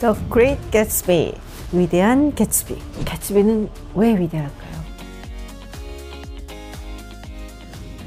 The Great Gatsby, 위대한 개츠비. 개츠비는 왜 위대할까요?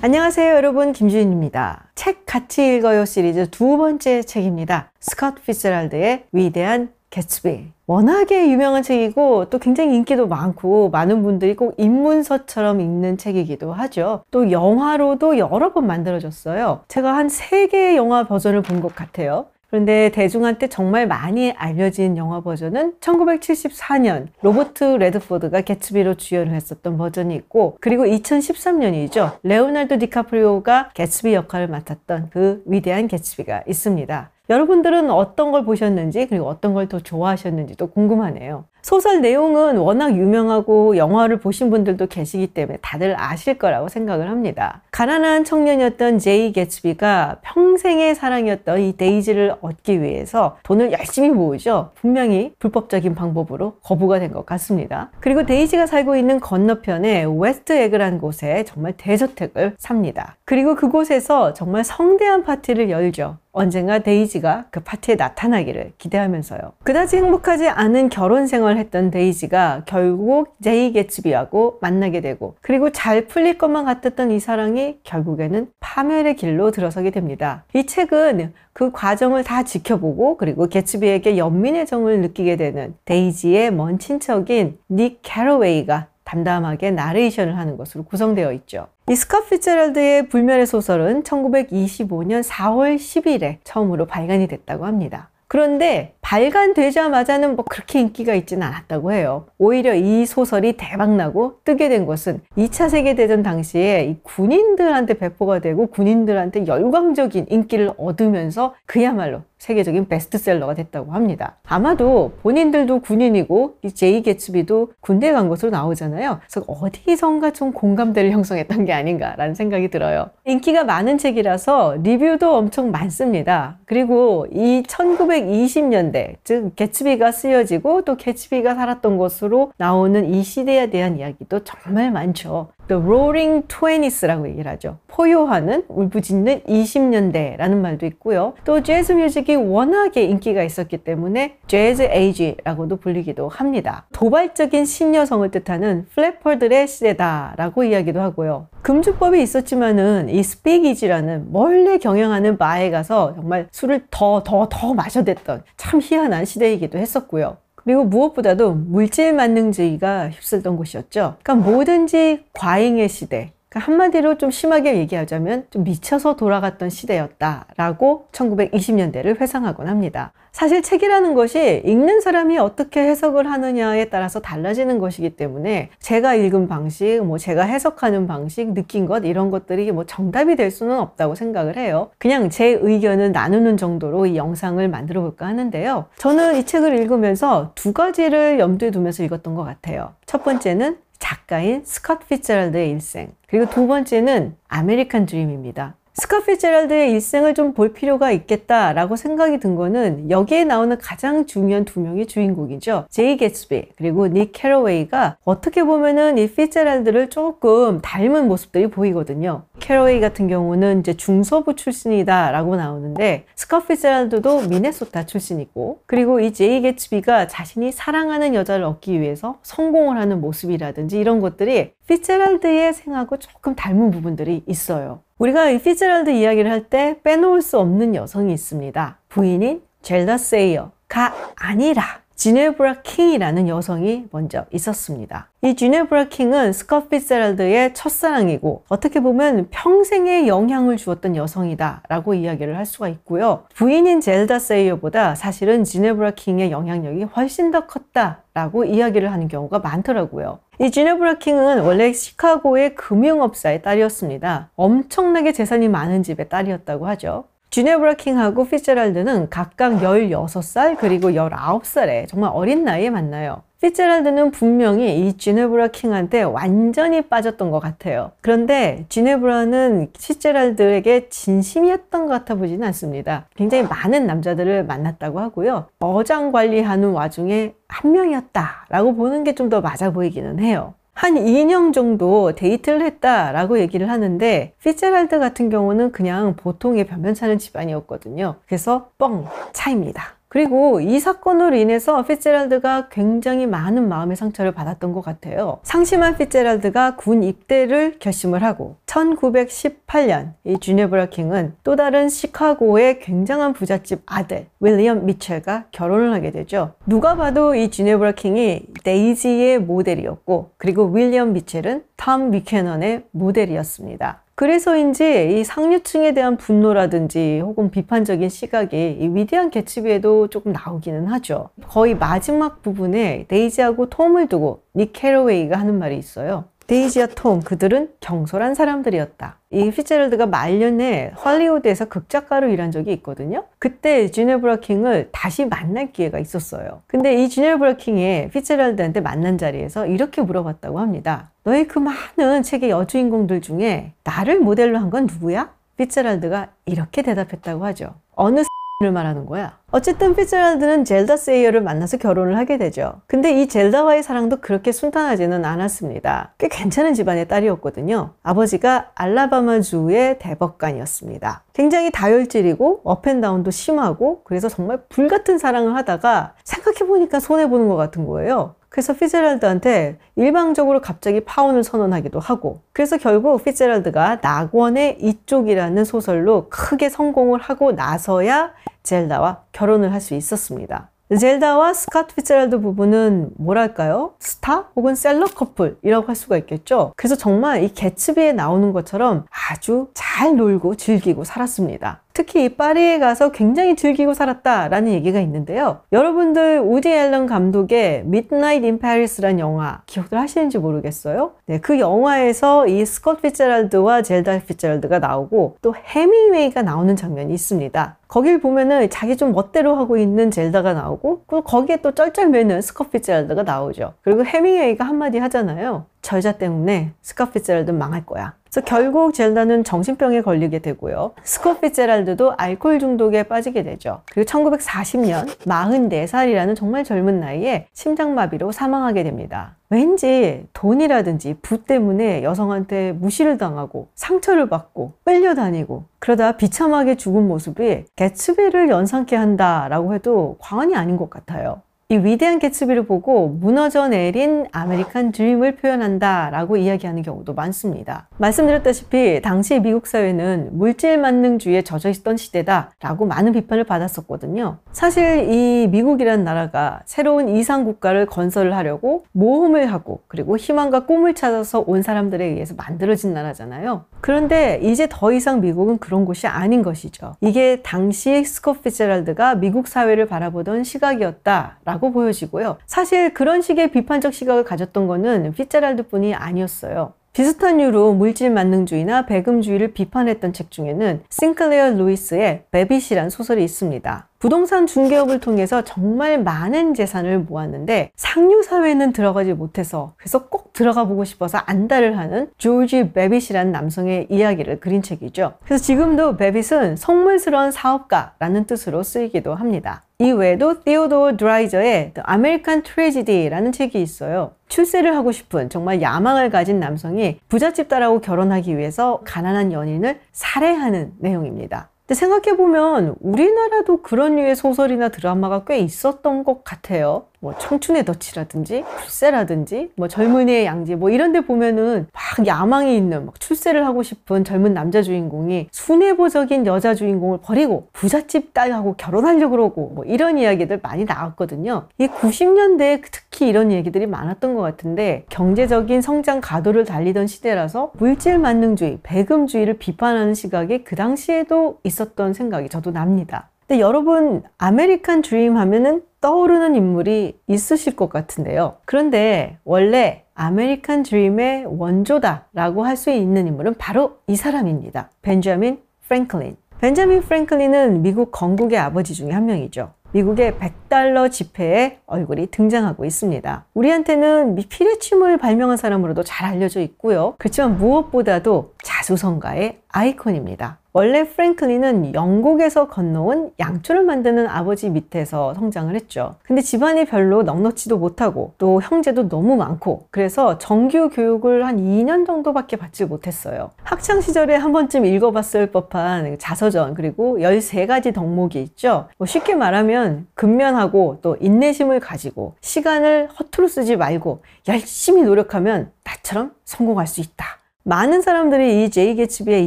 안녕하세요, 여러분. 김주인입니다. 책 같이 읽어요 시리즈 두 번째 책입니다. 스컷 피츠랄드의 위대한 개츠비. 워낙에 유명한 책이고 또 굉장히 인기도 많고 많은 분들이 꼭 입문서처럼 읽는 책이기도 하죠. 또 영화로도 여러 번 만들어졌어요. 제가 한 세 개의 영화 버전을 본 것 같아요. 그런데 대중한테 정말 많이 알려진 영화 버전은 1974년 로버트 레드포드가 개츠비로 주연을 했었던 버전이 있고 그리고 2013년이죠. 레오나르도 디카프리오가 개츠비 역할을 맡았던 그 위대한 개츠비가 있습니다. 여러분들은 어떤 걸 보셨는지 그리고 어떤 걸 더 좋아하셨는지도 궁금하네요. 소설 내용은 워낙 유명하고 영화를 보신 분들도 계시기 때문에 다들 아실 거라고 생각을 합니다. 가난한 청년이었던 제이 개츠비가 평생의 사랑이었던 이 데이지를 얻기 위해서 돈을 열심히 모으죠. 분명히 불법적인 방법으로 거부가 된 것 같습니다. 그리고 데이지가 살고 있는 건너편에 웨스트 에그란 곳에 정말 대저택을 삽니다. 그리고 그곳에서 정말 성대한 파티를 열죠. 언젠가 데이지가 그 파티에 나타나기를 기대하면서요. 그다지 행복하지 않은 결혼 생활 을 했던 데이지가 결국 제이 게츠비하고 만나게 되고 그리고 잘 풀릴 것만 같았던 이 사랑이 결국에는 파멸의 길로 들어서게 됩니다. 이 책은 그 과정을 다 지켜보고 그리고 게츠비에게 연민의 정을 느끼게 되는 데이지의 먼 친척인 닉 캐러웨이가 담담하게 나레이션을 하는 것으로 구성되어 있죠. 이 스캇 피츠제랄드의 불멸의 소설은 1925년 4월 10일에 처음으로 발간이 됐다고 합니다. 그런데 발간되자마자는 뭐 그렇게 인기가 있지는 않았다고 해요. 오히려 이 소설이 대박나고 뜨게 된 것은 2차 세계대전 당시에 이 군인들한테 배포가 되고 군인들한테 열광적인 인기를 얻으면서 그야말로 세계적인 베스트셀러가 됐다고 합니다. 아마도 본인들도 군인이고 이 제이 게츠비도 군대 간 것으로 나오잖아요. 그래서 어디선가 좀 공감대를 형성했던 게 아닌가라는 생각이 들어요. 인기가 많은 책이라서 리뷰도 엄청 많습니다. 그리고 이 1920년대, 즉 게츠비가 쓰여지고 또 게츠비가 살았던 곳으로 나오는 이 시대에 대한 이야기도 정말 많죠. The Roaring Twenties라고 얘기를 하죠. 포효하는 울부짖는 20년대라는 말도 있고요. 또 재즈 뮤직이 워낙에 인기가 있었기 때문에 Jazz Age라고도 불리기도 합니다. 도발적인 신여성을 뜻하는 flapper들의 시대다라고 이야기도 하고요. 금주법이 있었지만은 이 speakeasy라는 몰래 경영하는 바에 가서 정말 술을 더 더 더 마셔댔던 참 희한한 시대이기도 했었고요. 그리고 무엇보다도 물질 만능주의가 휩쓸던 곳이었죠. 그러니까 뭐든지 과잉의 시대. 그러니까 한마디로 좀 심하게 얘기하자면 좀 미쳐서 돌아갔던 시대였다라고 1920년대를 회상하곤 합니다. 사실 책이라는 것이 읽는 사람이 어떻게 해석을 하느냐에 따라서 달라지는 것이기 때문에 제가 읽은 방식, 뭐 제가 해석하는 방식, 느낀 것 이런 것들이 뭐 정답이 될 수는 없다고 생각을 해요. 그냥 제 의견을 나누는 정도로 이 영상을 만들어 볼까 하는데요. 저는 이 책을 읽으면서 두 가지를 염두에 두면서 읽었던 것 같아요. 첫 번째는 작가인 스캇 피츠제랄드의 일생. 그리고 두 번째는 아메리칸 드림입니다. 스캇 피츠제랄드의 일생을 좀 볼 필요가 있겠다라고 생각이 든 거는 여기에 나오는 가장 중요한 두 명의 주인공이죠. 제이 게츠비 그리고 닉 캐러웨이가 어떻게 보면은 이 피츠제랄드를 조금 닮은 모습들이 보이거든요. 캐러웨이 같은 경우는 이제 중서부 출신이다라고 나오는데 스캇 피츠제랄드도 미네소타 출신이고 그리고 이 제이 게츠비가 자신이 사랑하는 여자를 얻기 위해서 성공을 하는 모습이라든지 이런 것들이 피츠제랄드의 생하고 조금 닮은 부분들이 있어요. 우리가 이 피츠제랄드 이야기를 할 때 빼놓을 수 없는 여성이 있습니다. 부인인 젤다 세이어가 아니라 지네브라 킹이라는 여성이 먼저 있었습니다. 이 지네브라 킹은 스캇 피츠제랄드의 첫사랑이고 어떻게 보면 평생에 영향을 주었던 여성이다 라고 이야기를 할 수가 있고요. 부인인 젤다 세이어보다 사실은 지네브라 킹의 영향력이 훨씬 더 컸다 라고 이야기를 하는 경우가 많더라고요. 이 지네브라 킹은 원래 시카고의 금융업자의 딸이었습니다. 엄청나게 재산이 많은 집의 딸이었다고 하죠. 주네브라 킹하고 피츠제랄드는 각각 16살 그리고 19살에 정말 어린 나이에 만나요. 피츠제랄드는 분명히 이 지네브라 킹한테 완전히 빠졌던 것 같아요. 그런데 지네브라는 피츠제랄드에게 진심이었던 것 같아 보지는 않습니다. 굉장히 많은 남자들을 만났다고 하고요. 어장 관리하는 와중에 한 명이었다라고 보는 게 좀 더 맞아 보이기는 해요. 한 2년 정도 데이트를 했다라고 얘기를 하는데 피츠제랄드 같은 경우는 그냥 보통의 변변찮은 집안이었거든요. 그래서 뻥 차입니다. 그리고 이 사건으로 인해서 피츠제랄드가 굉장히 많은 마음의 상처를 받았던 것 같아요. 상심한 피츠제랄드가 군 입대를 결심을 하고 1918년 이 주네브라 킹은 또 다른 시카고의 굉장한 부잣집 아들 윌리엄 미첼과 결혼을 하게 되죠. 누가 봐도 이 주네브라 킹이 데이지의 모델이었고 그리고 윌리엄 미첼은 탐 뷰캐넌의 모델이었습니다. 그래서인지 이 상류층에 대한 분노라든지 혹은 비판적인 시각이 이 위대한 개츠비에도 조금 나오기는 하죠. 거의 마지막 부분에 데이지하고 톰을 두고 닉 캐러웨이가 하는 말이 있어요. 데이지와 톰 그들은 경솔한 사람들이었다. 이 피츠제럴드가 말년에 헐리우드에서 극작가로 일한 적이 있거든요. 그때 주네브라 킹을 다시 만날 기회가 있었어요. 근데 이 주네브라 킹이 피츠제럴드한테 만난 자리에서 이렇게 물어봤다고 합니다. 너의 그 많은 책의 여주인공들 중에 나를 모델로 한 건 누구야? 피츠제럴드가 이렇게 대답했다고 하죠. 어느 를 말하는 거야. 어쨌든 피츠제랄드는 젤다 세이어를 만나서 결혼을 하게 되죠. 근데 이 젤다와의 사랑도 그렇게 순탄하지는 않았습니다. 꽤 괜찮은 집안의 딸이었거든요. 아버지가 알라바마주의 대법관이었습니다. 굉장히 다혈질이고 up and down도 심하고 그래서 정말 불같은 사랑을 하다가 생각해보니까 손해보는 것 같은 거예요. 그래서 피츠제랄드한테 일방적으로 갑자기 파혼을 선언하기도 하고 그래서 결국 피츠제랄드가 낙원의 이쪽이라는 소설로 크게 성공을 하고 나서야 젤다와 결혼을 할 수 있었습니다. 젤다와 스캇 피츠제랄드 부부는 뭐랄까요? 스타 혹은 셀러 커플이라고 할 수가 있겠죠. 그래서 정말 이 개츠비에 나오는 것처럼 아주 잘 놀고 즐기고 살았습니다. 특히 파리에 가서 굉장히 즐기고 살았다라는 얘기가 있는데요. 여러분들 우디 앨런 감독의 Midnight in Paris라는 영화 기억들 하시는지 모르겠어요. 네, 그 영화에서 이 스콧 피츠제랄드와 젤다 피츠제랄드가 나오고 또 헤밍웨이가 나오는 장면이 있습니다. 거길 보면은 자기 좀 멋대로 하고 있는 젤다가 나오고 그리고 거기에 또 쩔쩔매는 스콧 피츠랄드가 나오죠. 그리고 해밍웨이가 한마디 하잖아요. 저 여자 때문에 스콧 피츠랄드 망할 거야. 그래서 결국 젤다는 정신병에 걸리게 되고요. 스콧 피츠제랄드도 알코올 중독에 빠지게 되죠. 그리고 1940년 44살이라는 정말 젊은 나이에 심장마비로 사망하게 됩니다. 왠지 돈이라든지 부 때문에 여성한테 무시를 당하고 상처를 받고 끌려다니고 그러다 비참하게 죽은 모습이 개츠비를 연상케 한다라고 해도 과언이 아닌 것 같아요. 이 위대한 개츠비를 보고 무너져 내린 아메리칸 드림을 표현한다 라고 이야기하는 경우도 많습니다. 말씀드렸다시피 당시 미국 사회는 물질 만능주의에 젖어 있던 시대다 라고 많은 비판을 받았었거든요. 사실 이 미국이라는 나라가 새로운 이상 국가를 건설을 하려고 모험을 하고 그리고 희망과 꿈을 찾아서 온 사람들에 의해서 만들어진 나라잖아요. 그런데 이제 더 이상 미국은 그런 곳이 아닌 것이죠. 이게 당시 스코트 피츠제랄드가 미국 사회를 바라보던 시각이었다 라고 라고 보여지고요. 사실 그런 식의 비판적 시각을 가졌던 거는 피츠제랄드 뿐이 아니었어요. 비슷한 이유로 물질 만능주의나 배금주의를 비판했던 책 중에는 싱클레어 루이스의 베빗이란 소설이 있습니다. 부동산 중개업을 통해서 정말 많은 재산을 모았는데 상류 사회는 들어가지 못해서 그래서 꼭 들어가 보고 싶어서 안달을 하는 조지 베빗이라는 남성의 이야기를 그린 책이죠. 그래서 지금도 베빗은 성물스러운 사업가라는 뜻으로 쓰이기도 합니다. 이 외에도 티오도 드라이저의 The American Tragedy라는 책이 있어요. 출세를 하고 싶은 정말 야망을 가진 남성이 부잣집 딸하고 결혼하기 위해서 가난한 연인을 살해하는 내용입니다. 근데 생각해보면 우리나라도 그런 류의 소설이나 드라마가 꽤 있었던 것 같아요. 뭐 청춘의 덫이라든지 출세라든지 뭐 젊은이의 양지 뭐 이런 데 보면은 막 야망이 있는 막 출세를 하고 싶은 젊은 남자 주인공이 순애보적인 여자 주인공을 버리고 부잣집 딸하고 결혼하려고 그러고 뭐 이런 이야기들 많이 나왔거든요. 이 90년대에 특히 이런 얘기들이 많았던 것 같은데 경제적인 성장 가도를 달리던 시대라서 물질 만능주의, 배금주의를 비판하는 시각이 그 당시에도 있었던 생각이 저도 납니다. 근데 여러분 아메리칸 드림 하면은 떠오르는 인물이 있으실 것 같은데요. 그런데 원래 아메리칸 드림의 원조다라고 할 수 있는 인물은 바로 이 사람입니다. 벤자민 프랭클린. 벤자민 프랭클린은 미국 건국의 아버지 중에 한 명이죠. 미국의 100달러 지폐에 얼굴이 등장하고 있습니다. 우리한테는 피레침을 발명한 사람으로도 잘 알려져 있고요. 그렇지만 무엇보다도 자 자수성가의 아이콘입니다. 원래 프랭클린은 영국에서 건너온 양초를 만드는 아버지 밑에서 성장을 했죠. 근데 집안이 별로 넉넉지도 못하고 또 형제도 너무 많고 그래서 정규 교육을 한 2년 정도밖에 받지 못했어요. 학창 시절에 한 번쯤 읽어봤을 법한 자서전 그리고 13가지 덕목이 있죠. 뭐 쉽게 말하면 근면하고 또 인내심을 가지고 시간을 허투루 쓰지 말고 열심히 노력하면 나처럼 성공할 수 있다. 많은 사람들이 이 제이 게츠비의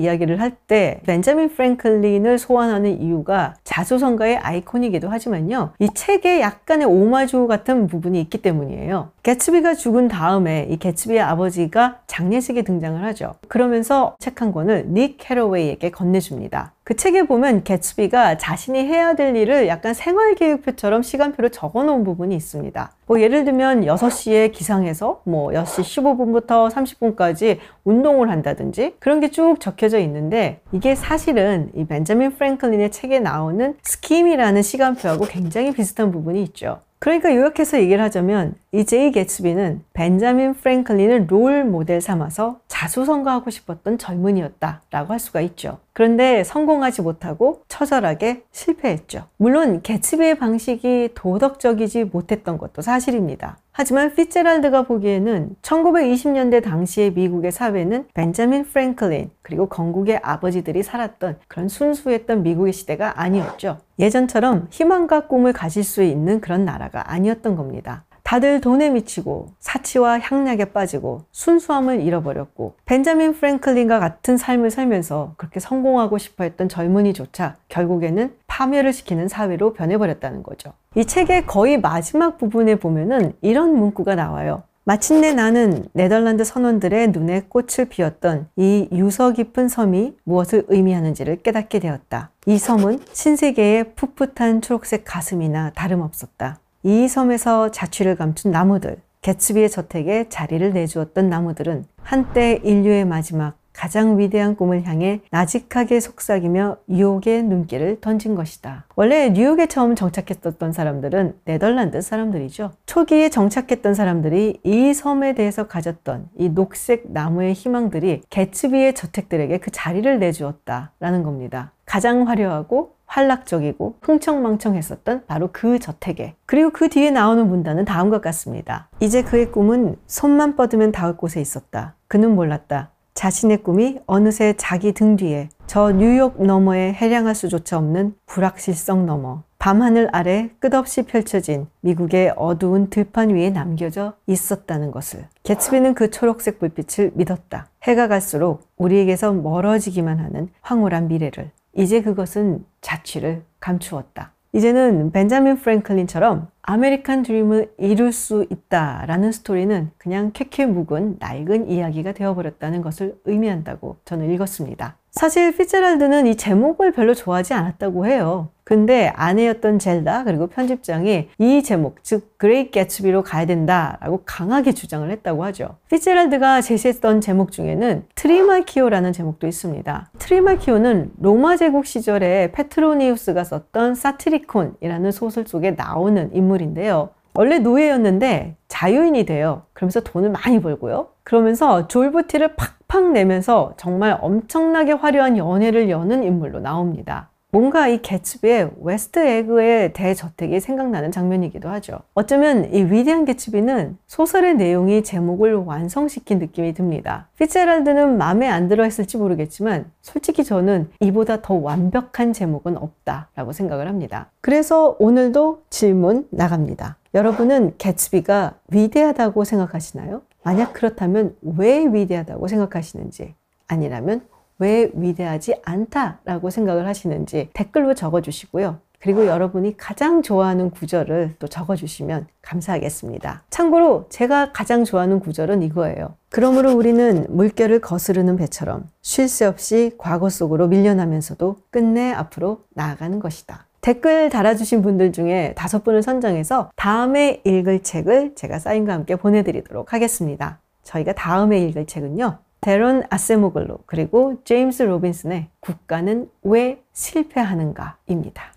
이야기를 할 때 벤자민 프랭클린을 소환하는 이유가 자수성가의 아이콘이기도 하지만요. 이 책에 약간의 오마주 같은 부분이 있기 때문이에요. 게츠비가 죽은 다음에 이 게츠비의 아버지가 장례식에 등장을 하죠. 그러면서 책 한 권을 닉 캐러웨이에게 건네줍니다. 그 책에 보면 개츠비가 자신이 해야 될 일을 약간 생활계획표처럼 시간표를 적어 놓은 부분이 있습니다. 뭐 예를 들면 6시에 기상해서 뭐 6시 15분부터 30분까지 운동을 한다든지 그런 게 쭉 적혀져 있는데 이게 사실은 이 벤자민 프랭클린의 책에 나오는 scheme이라는 시간표하고 굉장히 비슷한 부분이 있죠. 그러니까 요약해서 얘기를 하자면 이 제이 개츠비는 벤자민 프랭클린을 롤 모델 삼아서 자수성가하고 싶었던 젊은이였다라고 할 수가 있죠. 그런데 성공하지 못하고 처절하게 실패했죠. 물론 개츠비의 방식이 도덕적이지 못했던 것도 사실입니다. 하지만 피츠랄드가 보기에는 1920년대 당시의 미국의 사회는 벤자민 프랭클린 그리고 건국의 아버지들이 살았던 그런 순수했던 미국의 시대가 아니었죠. 예전처럼 희망과 꿈을 가질 수 있는 그런 나라가 아니었던 겁니다. 다들 돈에 미치고 사치와 향락에 빠지고 순수함을 잃어버렸고 벤자민 프랭클린과 같은 삶을 살면서 그렇게 성공하고 싶어 했던 젊은이조차 결국에는 파멸을 시키는 사회로 변해버렸다는 거죠. 이 책의 거의 마지막 부분에 보면은 이런 문구가 나와요. 마침내 나는 네덜란드 선원들의 눈에 꽃을 피웠던 이 유서 깊은 섬이 무엇을 의미하는지를 깨닫게 되었다. 이 섬은 신세계의 풋풋한 초록색 가슴이나 다름없었다. 이 섬에서 자취를 감춘 나무들, 개츠비의 저택에 자리를 내주었던 나무들은 한때 인류의 마지막 가장 위대한 꿈을 향해 나직하게 속삭이며 유혹의 눈길을 던진 것이다. 원래 뉴욕에 처음 정착했었던 사람들은 네덜란드 사람들이죠. 초기에 정착했던 사람들이 이 섬에 대해서 가졌던 이 녹색 나무의 희망들이 개츠비의 저택들에게 그 자리를 내주었다라는 겁니다. 가장 화려하고 활락적이고 흥청망청했었던 바로 그 저택에 그리고 그 뒤에 나오는 문단은 다음과 같습니다. 이제 그의 꿈은 손만 뻗으면 닿을 곳에 있었다. 그는 몰랐다. 자신의 꿈이 어느새 자기 등 뒤에 저 뉴욕 너머에 해량할 수조차 없는 불확실성 너머 밤하늘 아래 끝없이 펼쳐진 미국의 어두운 들판 위에 남겨져 있었다는 것을 개츠비는 그 초록색 불빛을 믿었다. 해가 갈수록 우리에게서 멀어지기만 하는 황홀한 미래를 이제 그것은 자취를 감추었다. 이제는 벤자민 프랭클린처럼 아메리칸 드림을 이룰 수 있다라는 스토리는 그냥 케케묵은 낡은 이야기가 되어버렸다는 것을 의미한다고 저는 읽었습니다. 사실 피츠랄드는 이 제목을 별로 좋아하지 않았다고 해요. 근데 아내였던 젤다 그리고 편집장이 이 제목 즉 Great 개츠비로 가야 된다라고 강하게 주장을 했다고 하죠. 피츠랄드가 제시했던 제목 중에는 트리말키오라는 제목도 있습니다. 트리말키오는 로마 제국 시절에 페트로니우스가 썼던 사티리콘이라는 소설 속에 나오는 인물인데요. 원래 노예였는데 자유인이 돼요. 그러면서 돈을 많이 벌고요. 그러면서 졸부티를 팍팍 내면서 정말 엄청나게 화려한 연회를 여는 인물로 나옵니다. 뭔가 이 개츠비의 웨스트 에그의 대저택이 생각나는 장면이기도 하죠. 어쩌면 이 위대한 개츠비는 소설의 내용이 제목을 완성시킨 느낌이 듭니다. 피츠제랄드는 마음에 안 들어 했을지 모르겠지만 솔직히 저는 이보다 더 완벽한 제목은 없다라고 생각을 합니다. 그래서 오늘도 질문 나갑니다. 여러분은 개츠비가 위대하다고 생각하시나요? 만약 그렇다면 왜 위대하다고 생각하시는지 아니라면 왜 위대하지 않다라고 생각을 하시는지 댓글로 적어주시고요. 그리고 여러분이 가장 좋아하는 구절을 또 적어주시면 감사하겠습니다. 참고로 제가 가장 좋아하는 구절은 이거예요. 그러므로 우리는 물결을 거스르는 배처럼 쉴 새 없이 과거 속으로 밀려나면서도 끝내 앞으로 나아가는 것이다. 댓글 달아주신 분들 중에 다섯 분을 선정해서 다음에 읽을 책을 제가 사인과 함께 보내드리도록 하겠습니다. 저희가 다음에 읽을 책은요. 데론 아세모글로 그리고 제임스 로빈슨의 국가는 왜 실패하는가입니다.